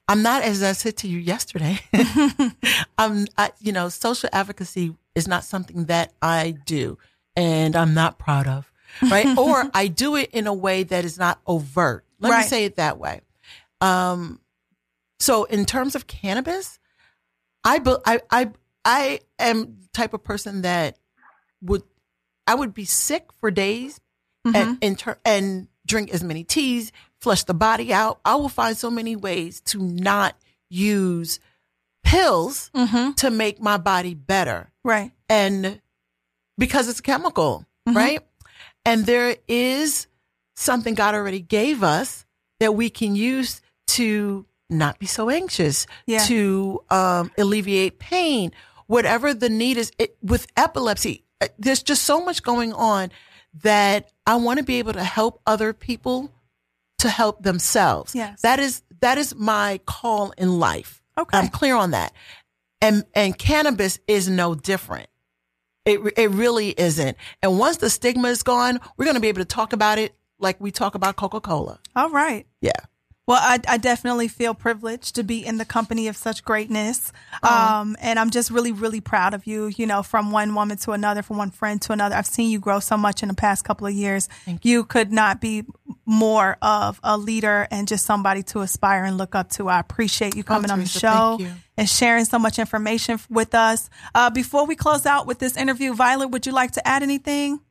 [SPEAKER 5] I'm not as I said to you yesterday. I'm, I, you know, social advocacy is not something that I do, and I'm not proud of, right? or I do it in a way that is not overt. Let
[SPEAKER 2] Right.
[SPEAKER 5] me say it that way. Um, so in terms of cannabis, I, be- I, I, I am the type of person that would, I would be sick for days and and, tur- and drink as many teas, flush the body out. I will find so many ways to not use pills to make my body better.
[SPEAKER 2] Right.
[SPEAKER 5] And because it's a chemical,
[SPEAKER 2] Mm-hmm.
[SPEAKER 5] right? And there is something God already gave us that we can use to not be so anxious,
[SPEAKER 2] Yeah.
[SPEAKER 5] to um, alleviate pain, whatever the need is. It, with epilepsy, uh, there's just so much going on that I want to be able to help other people to help themselves.
[SPEAKER 2] Yes.
[SPEAKER 5] That is that is my call in life.
[SPEAKER 2] Okay.
[SPEAKER 5] I'm clear on that. And and cannabis is no different. It it really isn't. And once the stigma is gone, we're going to be able to talk about it like we talk about Coca-Cola.
[SPEAKER 2] All right.
[SPEAKER 5] Yeah.
[SPEAKER 2] Well, I, I definitely feel privileged to be in the company of such greatness. Um, and I'm just really, really proud of you, you know, from one woman to another, from one friend to another. I've seen you grow so much in the past couple of years. you. could not be more of a leader and just somebody to aspire and look up to. I appreciate you coming on the show and sharing so much information with us. Uh, before we close out with this interview, Violet, would you like to add anything?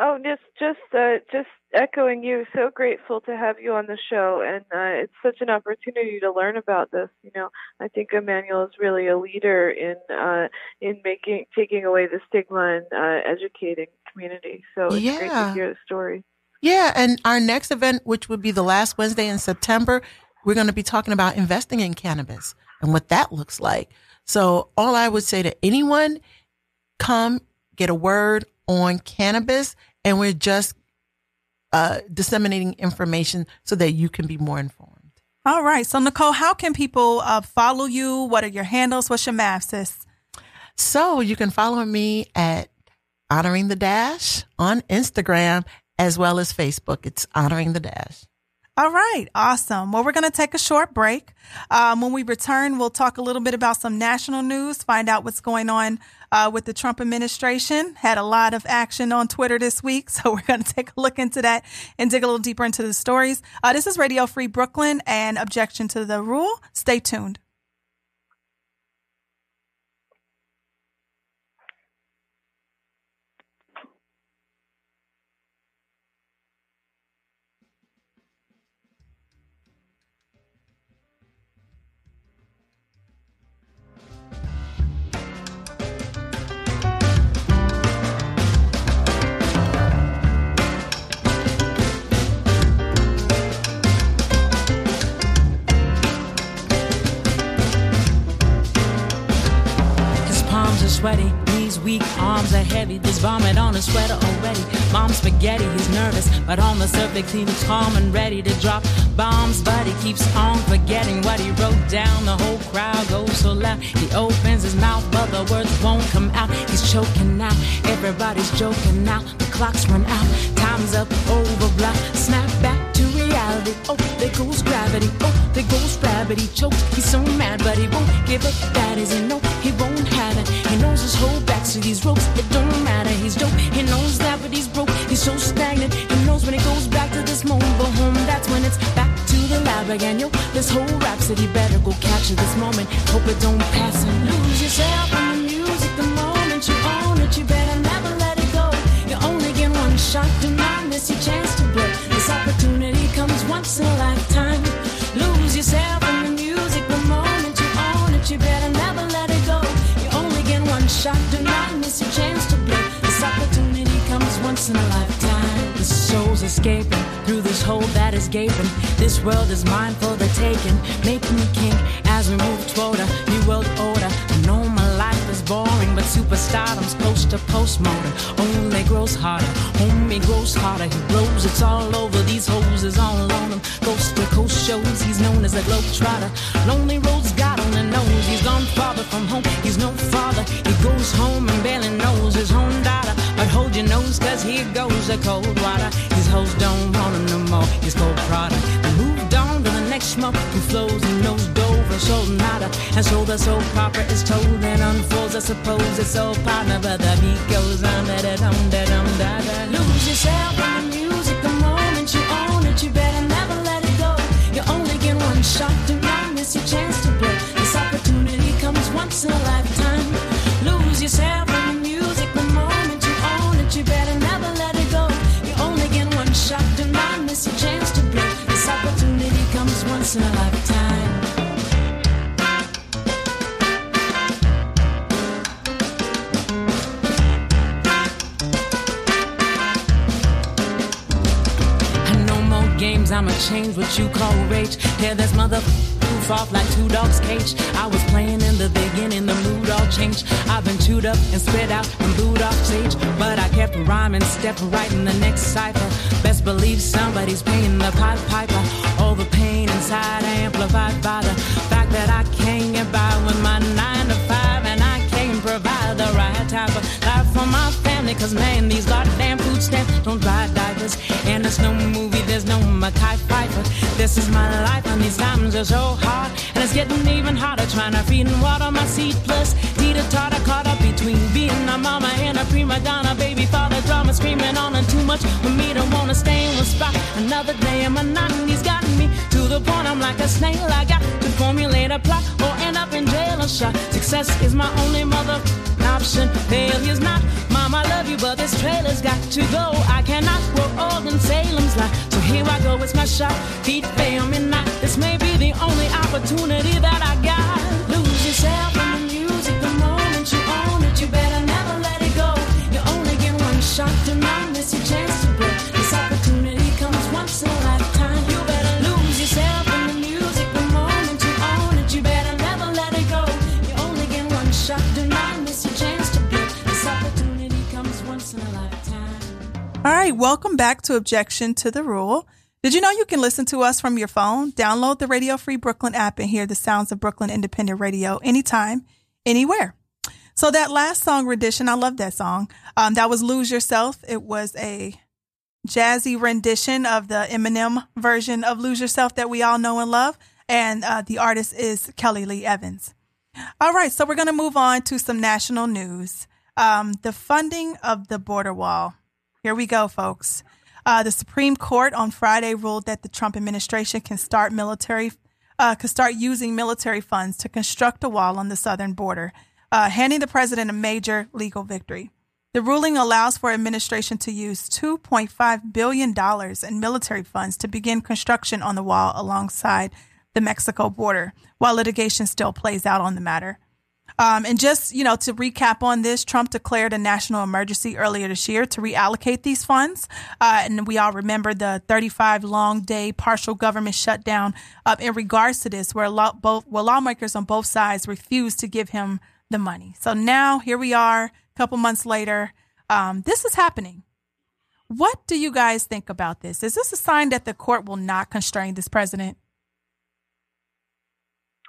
[SPEAKER 3] Oh, just just uh, just echoing you. So grateful to have you on the show, and uh, it's such an opportunity to learn about this. You know, I think Emmanuel is really a leader in uh, in making taking away the stigma and uh, educating community. So it's great to hear the story.
[SPEAKER 5] Yeah, and our next event which would be the last Wednesday in September, we're going to be talking about investing in cannabis and what that looks like. So, all I would say to anyone, come get a word on cannabis and we're just uh, disseminating information so that you can be more informed.
[SPEAKER 2] All right. So, Nicole, how can people uh, follow you? What are your handles? What's your math, sis?
[SPEAKER 5] So you can follow me at Honoring the Dash on Instagram as well as Facebook. It's Honoring the Dash.
[SPEAKER 2] All right, awesome. Well, we're going to take a short break. Um, when we return, we'll talk a little bit about some national news, find out what's going on uh, with the Trump administration. Had a lot of action on Twitter this week, so we're going to take a look into that and dig a little deeper into the stories. Uh, this is Radio Free Brooklyn and Objection to the Rule. Stay tuned.
[SPEAKER 6] Sweaty, knees weak, arms are heavy. There's vomit on his sweater already. Mom's spaghetti, he's nervous, but on the surface he looks calm and ready to drop bombs. But he keeps on forgetting what he wrote down. The whole crowd goes so loud. He opens his mouth, but the words won't come out. He's choking now. Everybody's joking now. The clock's run out. Time's up, over, blah. Snap back to reality. Oh, there goes gravity. Oh, there goes gravity. Choked. He's so mad, but he won't give up. That is, he know he won't have it. Knows his whole back to these ropes. It don't matter. He's dope. He knows that, but he's broke. He's so stagnant. He knows when he goes back to this mobile home. That's when it's back to the lab again. Yo, this whole rhapsody better go capture this moment. Hope it don't pass and lose yourself in the music. The moment you own it, you better never let it go. You only get one shot. Do not miss your chance to blow. This opportunity comes once in a lifetime. Lose yourself shot. Do not miss your chance to play. This opportunity comes once in a lifetime. The soul's escaping through this hole that is gaping. This world is mine for the taking. making me king as we move toward a new world order. I know my life is boring, but superstardom's post to post motor. Only grows harder, homie grows harder. He blows, it's all over. These hoes is all on him. Coast to coast shows, he's known as a globetrotter. Lonely roads, God only knows. He's gone farther from home, he's no father. He goes home and barely knows his own daughter. But hold your nose, cause here goes the cold water. His hoes don't want him no more, he's cold product. They moved on to the next schmuck who flows and knows Dover, so nada. And shoulder so opera is told and unfolds. I suppose it's so partner, but the beat goes on. Da da dum da dum da da. Lose yourself in music the moment you own it. You better never let it go. You only get one shot. Do not miss your chance change what you call rage. Tear this mother poof off like two dogs' cage. I was playing in the beginning, the mood all changed. I've been chewed up and spit out and booed off stage. But I kept rhyming, stepped right in the next cipher. Best believe somebody's paying the pipe piper. All the pain inside amplified by the fact that I can't get by with my nine to five. And I can't provide the right type of life for my family. Cause man, these goddamn food stamps don't buy diapers. And there's no movie, no Mekhi Phifer. This is my life, and these times are so hard. And it's getting even harder trying to feed and water my seed. Plus, teeter totter caught up between being a mama and a prima donna. Baby father drama screaming on and too much for me to wanna stay in one spot. Another day of monotony's gotten me to the point I'm like a snail. I got to formulate a plot or end up in jail or shot. Success is my only mother option. Failure's not. Mom, I love you, but this trailer's got to go. I cannot grow old in Salem's lot. So here I go, it's my shot. Feet fail me not. This may be the only opportunity that I got. Lose yourself in the music the moment you own it. You better never let it go. You only get one shot.
[SPEAKER 2] All right, welcome back to Objection to the Rule. Did you know you can listen to us from your phone? Download the Radio Free Brooklyn app and hear the sounds of Brooklyn Independent Radio anytime, anywhere. So that last song rendition, I love that song. Um, that was "Lose Yourself." It was a jazzy rendition of the Eminem version of Lose Yourself that we all know and love. And uh, the artist is Kellylee Evans. All right, so we're going to move on to some national news. Um, the funding of the border wall. Here we go, folks. Uh, the Supreme Court on Friday ruled that the Trump administration can start military, uh, can start using military funds to construct a wall on the southern border, uh, handing the president a major legal victory. The ruling allows for administration to use $2.5 billion in military funds to begin construction on the wall alongside the Mexico border, while litigation still plays out on the matter. Um, and just, you know, to recap on this, Trump declared a national emergency earlier this year to reallocate these funds. Uh, and we all remember the 35 long day partial government shutdown uh, in regards to this, where, law, both, where lawmakers on both sides refused to give him the money. So now here we are, a couple months later. Um, this is happening. What do you guys think about this? Is this a sign that the court will not constrain this president?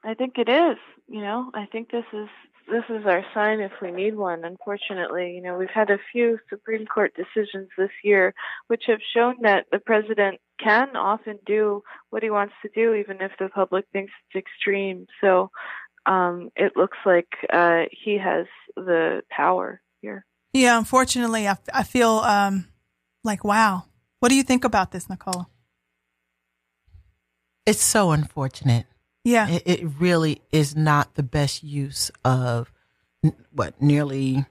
[SPEAKER 3] I think it is. You know, I think this is this is our sign if we need one. Unfortunately, you know, we've had a few Supreme Court decisions this year which have shown that the president can often do what he wants to do, even if the public thinks it's extreme. So um, it looks like uh, he has the power here.
[SPEAKER 2] Yeah, unfortunately, I, I feel um, like, wow. What do you think about this, Nicole?
[SPEAKER 5] It's so unfortunate.
[SPEAKER 2] Yeah.
[SPEAKER 5] It, it really is not the best use of what nearly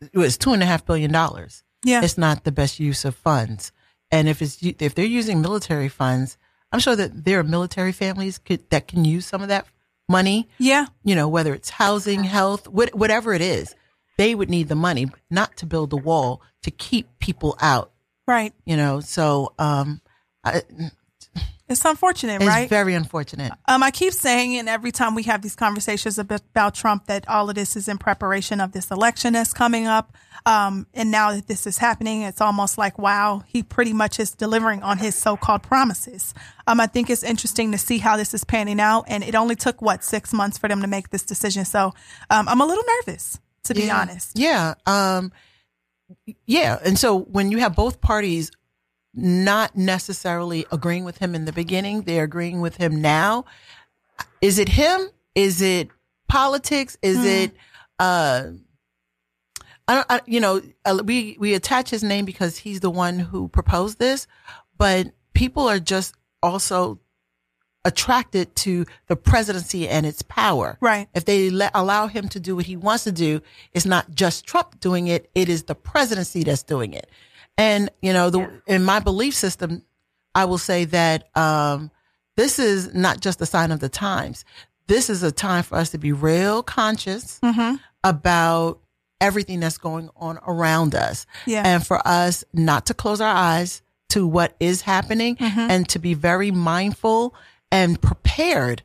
[SPEAKER 5] it was two and a half billion dollars.
[SPEAKER 2] Yeah.
[SPEAKER 5] It's not the best use of funds. And if it's if they're using military funds, I'm sure that there are military families could, that can use some of that money.
[SPEAKER 2] Yeah.
[SPEAKER 5] You know, whether it's housing, health, what, whatever it is, they would need the money, not to build a wall to keep people out.
[SPEAKER 2] Right.
[SPEAKER 5] You know, so um, I,
[SPEAKER 2] It's unfortunate,
[SPEAKER 5] it's
[SPEAKER 2] right?
[SPEAKER 5] very unfortunate.
[SPEAKER 2] Um, I keep saying, and every time we have these conversations about, Trump, that all of this is in preparation of this election that's coming up. Um, and now that this is happening, it's almost like, wow, he pretty much is delivering on his so-called promises. Um, I think it's interesting to see how this is panning out. And it only took, what, six months for them to make this decision. So um, I'm a little nervous, to be honest.
[SPEAKER 5] Yeah. Um, yeah. And so when you have both parties not necessarily agreeing with him in the beginning, they're agreeing with him now. Is it him? Is it politics? Is
[SPEAKER 2] Hmm.
[SPEAKER 5] it, uh, I don't, I, you know, uh, we, we attach his name because he's the one who proposed this, but people are just also attracted to the presidency and its power.
[SPEAKER 2] Right.
[SPEAKER 5] If they let, allow him to do what he wants to do, it's not just Trump doing it, it is the presidency that's doing it. And, you know, the, in my belief system, I will say that, um, this is not just a sign of the times. This is a time for us to be real conscious
[SPEAKER 2] Mm-hmm.
[SPEAKER 5] about everything that's going on around us.
[SPEAKER 2] Yeah.
[SPEAKER 5] And for us not to close our eyes to what is happening
[SPEAKER 2] Mhm.
[SPEAKER 5] and to be very mindful and prepared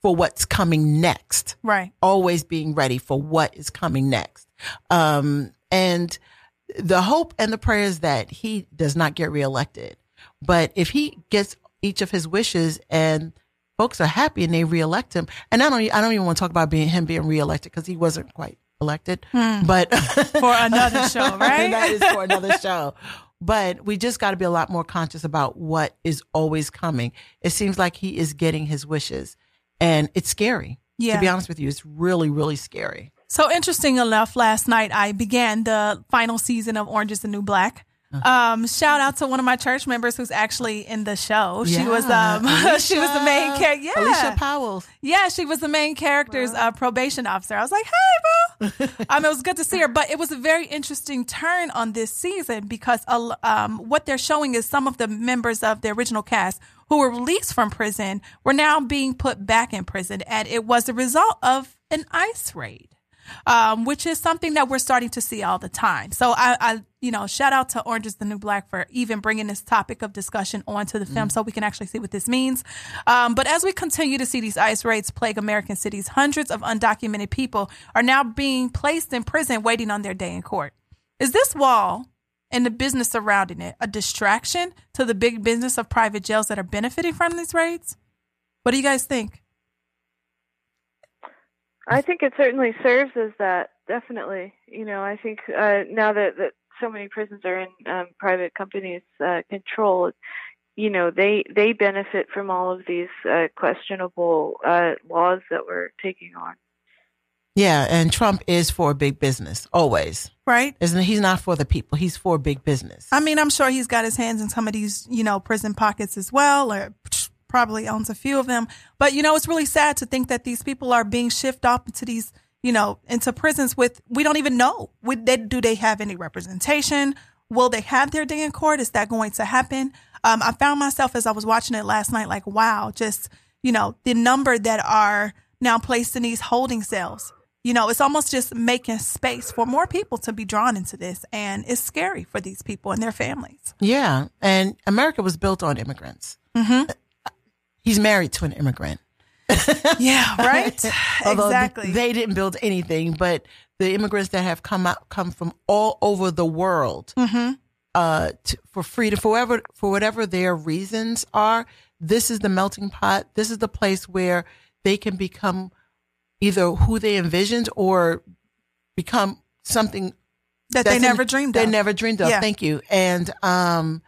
[SPEAKER 5] for what's coming next
[SPEAKER 2] Right.
[SPEAKER 5] always being ready for what is coming next. Um, and the hope and the prayers that he does not get reelected. But if he gets each of his wishes and folks are happy and they reelect him, and I don't, I don't even want to talk about being him being reelected because he wasn't quite elected, hmm. but
[SPEAKER 2] For another show, right?
[SPEAKER 5] that is for another show. But we just got to be a lot more conscious about what is always coming. It seems like he is getting his wishes, and it's scary.
[SPEAKER 2] Yeah.
[SPEAKER 5] To be honest with you, it's really, really scary.
[SPEAKER 2] So interesting enough, last night I began the final season of Orange is the New Black.
[SPEAKER 5] Uh-huh.
[SPEAKER 2] Um, shout out to one of my church members who's actually in the show. She was
[SPEAKER 5] Yeah,
[SPEAKER 2] um she was the main character. Yeah.
[SPEAKER 5] Alicia Powell.
[SPEAKER 2] Yeah, she was the main character's uh, probation officer. I was like, hey, boo. um, it was good to see her, but it was a very interesting turn on this season because uh, um, what they're showing is some of the members of the original cast who were released from prison were now being put back in prison, and it was the result of an ICE raid. Um, which is something that we're starting to see all the time. So I, I, you know, shout out to Orange is the New Black for even bringing this topic of discussion onto the film so we can actually see what this means. Um, but as we continue to see these ICE raids plague American cities, hundreds of undocumented people are now being placed in prison waiting on their day in court. Is this wall and the business surrounding it a distraction to the big business of private jails that are benefiting from these raids? What do you guys think?
[SPEAKER 3] I think it certainly serves as that. Definitely, you know, I think uh, now that, that so many prisons are in um, private companies' uh, control, you know, they they benefit from all of these uh, questionable uh, laws that we're taking on.
[SPEAKER 5] Yeah, and Trump is for big business always.
[SPEAKER 2] Right.
[SPEAKER 5] Isn't he's not for the people. He's for big business.
[SPEAKER 2] I mean, I'm sure he's got his hands in some of these, you know, prison pockets as well, or probably owns a few of them. But you know, it's really sad to think that these people are being shifted off into these, you know, into prisons with we don't even know. Would they, do they have any representation? Will they have their day in court? Is that going to happen? Um, I found myself as I was watching it last night, like, wow, just you know, the number that are now placed in these holding cells you know, it's almost just making space for more people to be drawn into this. And it's scary for these people and their families.
[SPEAKER 5] Yeah. And America was built on immigrants.
[SPEAKER 2] Mm-hmm.
[SPEAKER 5] He's married to an immigrant.
[SPEAKER 2] yeah, right. exactly.
[SPEAKER 5] They didn't build anything, but the immigrants that have come out come from all over the world
[SPEAKER 2] mm-hmm.
[SPEAKER 5] uh, to, for freedom, for whatever, for whatever their reasons are. This is the melting pot. This is the place where they can become either who they envisioned or become something
[SPEAKER 2] that they never dreamed
[SPEAKER 5] they
[SPEAKER 2] of.
[SPEAKER 5] They never dreamed of.
[SPEAKER 2] Yeah.
[SPEAKER 5] Thank you. And um,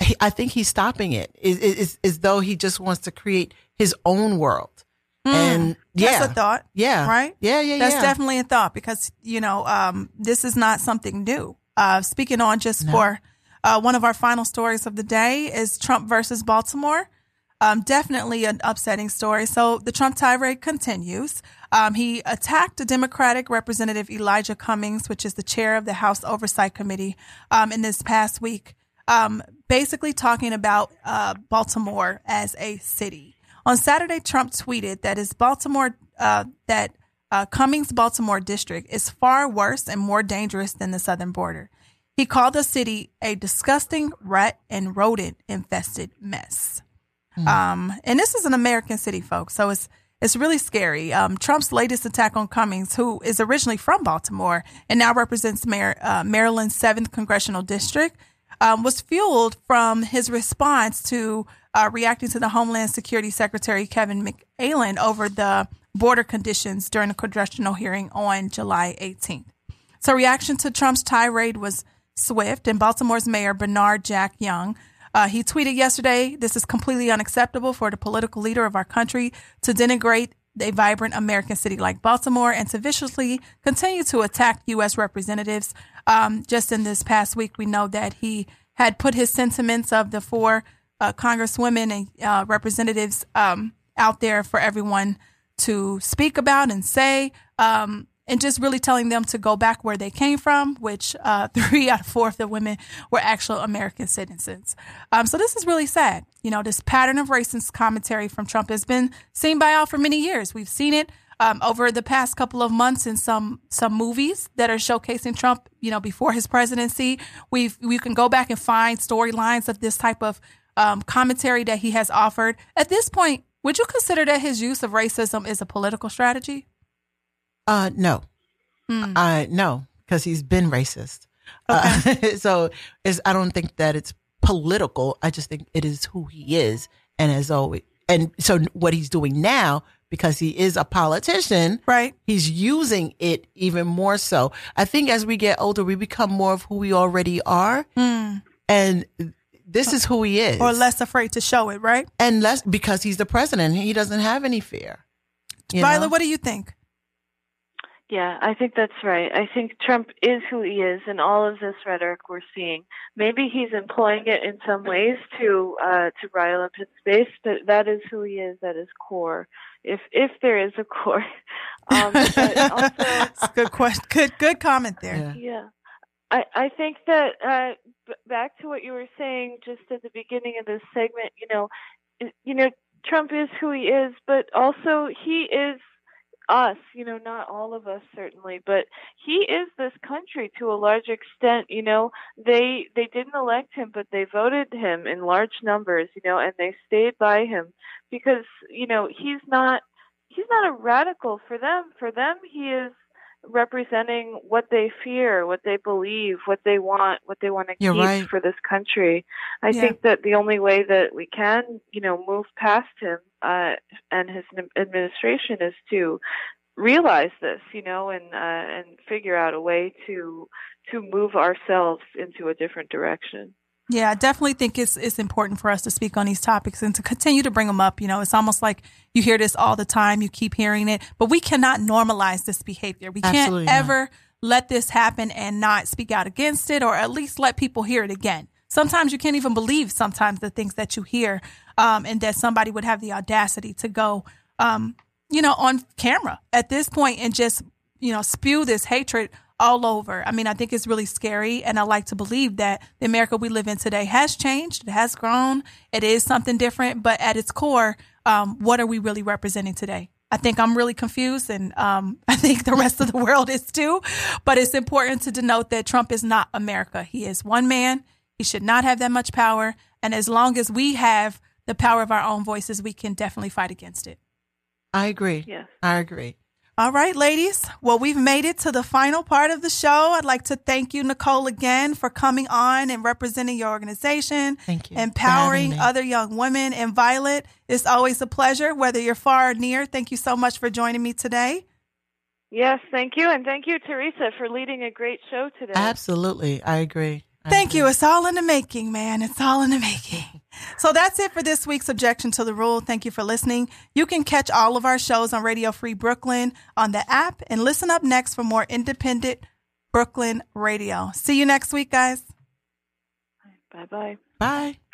[SPEAKER 5] he, I think he's stopping it. It's as though he just wants to create his own world.
[SPEAKER 2] Mm,
[SPEAKER 5] and yeah,
[SPEAKER 2] that's a thought.
[SPEAKER 5] Yeah,
[SPEAKER 2] right.
[SPEAKER 5] Yeah, yeah,
[SPEAKER 2] That's
[SPEAKER 5] yeah.
[SPEAKER 2] definitely a thought because you know um, this is not something new. Uh, speaking on just no. for uh, one of our final stories of the day is Trump versus Baltimore. Um, definitely an upsetting story. So the Trump tirade continues. Um, he attacked Democratic Representative Elijah Cummings, which is the chair of the House Oversight Committee, um, in this past week, um, basically talking about uh, Baltimore as a city. On Saturday, Trump tweeted that his Baltimore uh, that uh, Cummings Baltimore district is far worse and more dangerous than the southern border. He called the city a disgusting rat and rodent infested mess. Mm. Um, and this is an American city, folks. So it's it's really scary. Um, Trump's latest attack on Cummings, who is originally from Baltimore and now represents Mar- uh, Maryland's seventh congressional district, um, was fueled from his response to uh, reacting to the Homeland Security Secretary Kevin McAleenan over the border conditions during a congressional hearing on July 18th. So, reaction to Trump's tirade was swift, and Baltimore's Mayor Bernard Jack Young uh, he tweeted yesterday, this is completely unacceptable for the political leader of our country to denigrate a vibrant American city like Baltimore and to viciously continue to attack U.S. representatives. Um, just in this past week, we know that he had put his sentiments of the four uh, congresswomen and uh, representatives um, out there for everyone to speak about and say. Um, and just really telling them to go back where they came from, which uh, three out of four of the women were actual American citizens. Um, so this is really sad. You know, this pattern of racist commentary from Trump has been seen by all for many years. We've seen it um, over the past couple of months in some some movies that are showcasing Trump. You know, before his presidency, we've we can go back and find storylines of this type of um, commentary that he has offered. At this point, would you consider that his use of racism is a political strategy?
[SPEAKER 5] Uh, no.
[SPEAKER 2] Hmm.
[SPEAKER 5] Uh, no, because he's been racist.
[SPEAKER 2] Okay.
[SPEAKER 5] Uh, so it's, I don't think that it's political. I just think it is who he is. And as always, and so what he's doing now, because he is a politician,
[SPEAKER 2] right?
[SPEAKER 5] He's using it even more so. I think as we get older, we become more of who we already are.
[SPEAKER 2] Hmm.
[SPEAKER 5] And this is who he is.
[SPEAKER 2] Or less afraid to show it, right?
[SPEAKER 5] And less because he's the president. He doesn't have any fear.
[SPEAKER 2] Violet,
[SPEAKER 5] know?
[SPEAKER 2] what do you think?
[SPEAKER 3] Yeah, I think that's right. I think Trump is who he is, and all of this rhetoric we're seeing. Maybe he's employing it in some ways to uh, to rile up his base, but that is who he is. at his core. If if there is a core, um, but also
[SPEAKER 2] good question. Good good comment there.
[SPEAKER 5] Yeah.
[SPEAKER 3] yeah. I, I think that uh, b- back to what you were saying just at the beginning of this segment, you know, you know, Trump is who he is, but also he is us, you know, not all of us certainly, but he is this country to a large extent, you know. They they didn't elect him, but they voted him in large numbers, you know, and they stayed by him because, you know, he's not he's not a radical for them. For them he is representing what they fear, what they believe, what they want, what they want to
[SPEAKER 5] You're
[SPEAKER 3] keep
[SPEAKER 5] right.
[SPEAKER 3] for this country. I
[SPEAKER 2] Yeah.
[SPEAKER 3] think that the only way that we can, you know, move past him uh, and his administration is to
[SPEAKER 6] realize this, you know, and uh, and figure out a way to to move ourselves into a different direction.
[SPEAKER 2] Yeah, I definitely think it's it's important for us to speak on these topics and to continue to bring them up. You know, it's almost like you hear this all the time, you keep hearing it, but we cannot normalize this behavior. We
[SPEAKER 5] Absolutely
[SPEAKER 2] can't
[SPEAKER 5] not.
[SPEAKER 2] ever let this happen and not speak out against it or at least let people hear it again. Sometimes you can't even believe sometimes the things that you hear um, and that somebody would have the audacity to go, um, you know, on camera at this point and just, you know, spew this hatred all over. I mean, I think it's really scary. And I like to believe that the America we live in today has changed. It has grown. It is something different. But at its core, um, what are we really representing today? I think I'm really confused and um, I think the rest of the world is too. But it's important to denote that Trump is not America. He is one man. He should not have that much power. And as long as we have the power of our own voices, we can definitely fight against it.
[SPEAKER 5] I agree.
[SPEAKER 6] Yes.
[SPEAKER 5] I agree.
[SPEAKER 2] All right, ladies. Well, we've made it to the final part of the show. I'd like to thank you, Nicole, again for coming on and representing your organization,
[SPEAKER 5] Thank you
[SPEAKER 2] empowering other young women. And Violet, it's always a pleasure, whether you're far or near. Thank you so much for joining me today.
[SPEAKER 6] Yes, thank you, and thank you, Teresa, for leading a great show today.
[SPEAKER 5] Absolutely. I agree. I
[SPEAKER 2] Thank you. It's all in the making, man. It's all in the making. So that's it for this week's Objection to the Rule. Thank you for listening. You can catch all of our shows on Radio Free Brooklyn on the app and listen up next for more independent Brooklyn radio. See you next week, guys.
[SPEAKER 6] Bye bye.